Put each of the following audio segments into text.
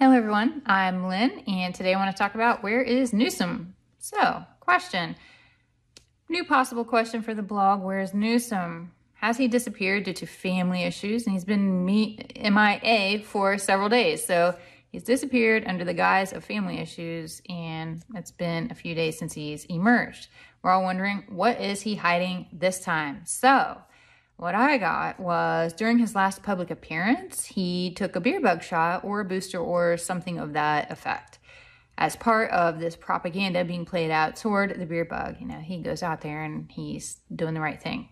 Hello everyone, I'm Lynn and today I want to talk about where is Newsom? So, question. New possible question for the blog, where is Newsom? Has he disappeared due to family issues? And he's been MIA for several days. So he's disappeared under the guise of family issues and it's been a few days since he's emerged. We're all wondering, what is he hiding this time? So what I got was during his last public appearance, he took a beer bug shot or a booster or something of that effect as part of this propaganda being played out toward the beer bug. You know, he goes out there and he's doing the right thing.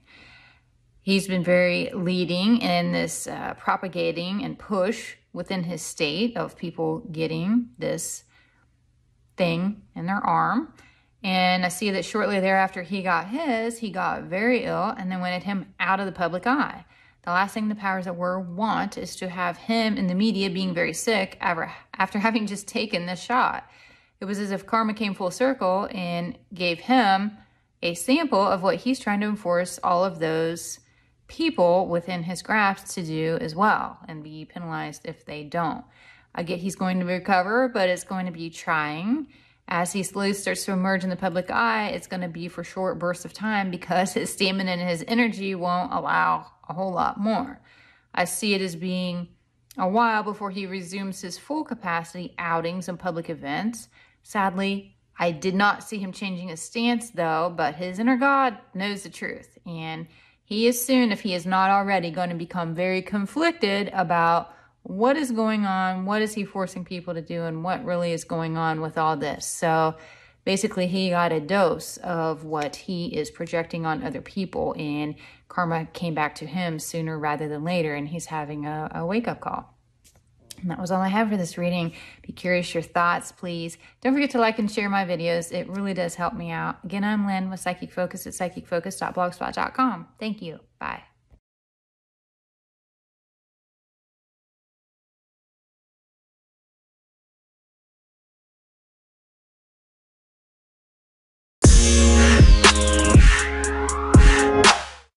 He's been very leading in this uh, propagating and push within his state of people getting this thing in their arm. And I see that shortly thereafter he got his, he got very ill and then wanted him out of the public eye. The last thing the powers that were want is to have him in the media being very sick after having just taken this shot. It was as if karma came full circle and gave him a sample of what he's trying to enforce all of those people within his grasp to do as well and be penalized if they don't. I get he's going to recover, but it's going to be trying as he slowly starts to emerge in the public eye, it's going to be for short bursts of time because his stamina and his energy won't allow a whole lot more. I see it as being a while before he resumes his full capacity outings and public events. Sadly, I did not see him changing his stance though, but his inner God knows the truth. And he is soon, if he is not already, going to become very conflicted about what is going on? What is he forcing people to do? And what really is going on with all this? So basically, he got a dose of what he is projecting on other people, and karma came back to him sooner rather than later, and he's having a, a wake up call. And that was all I have for this reading. Be curious your thoughts, please. Don't forget to like and share my videos. It really does help me out. Again, I'm Lynn with Psychic Focus at psychicfocus.blogspot.com. Thank you. Bye.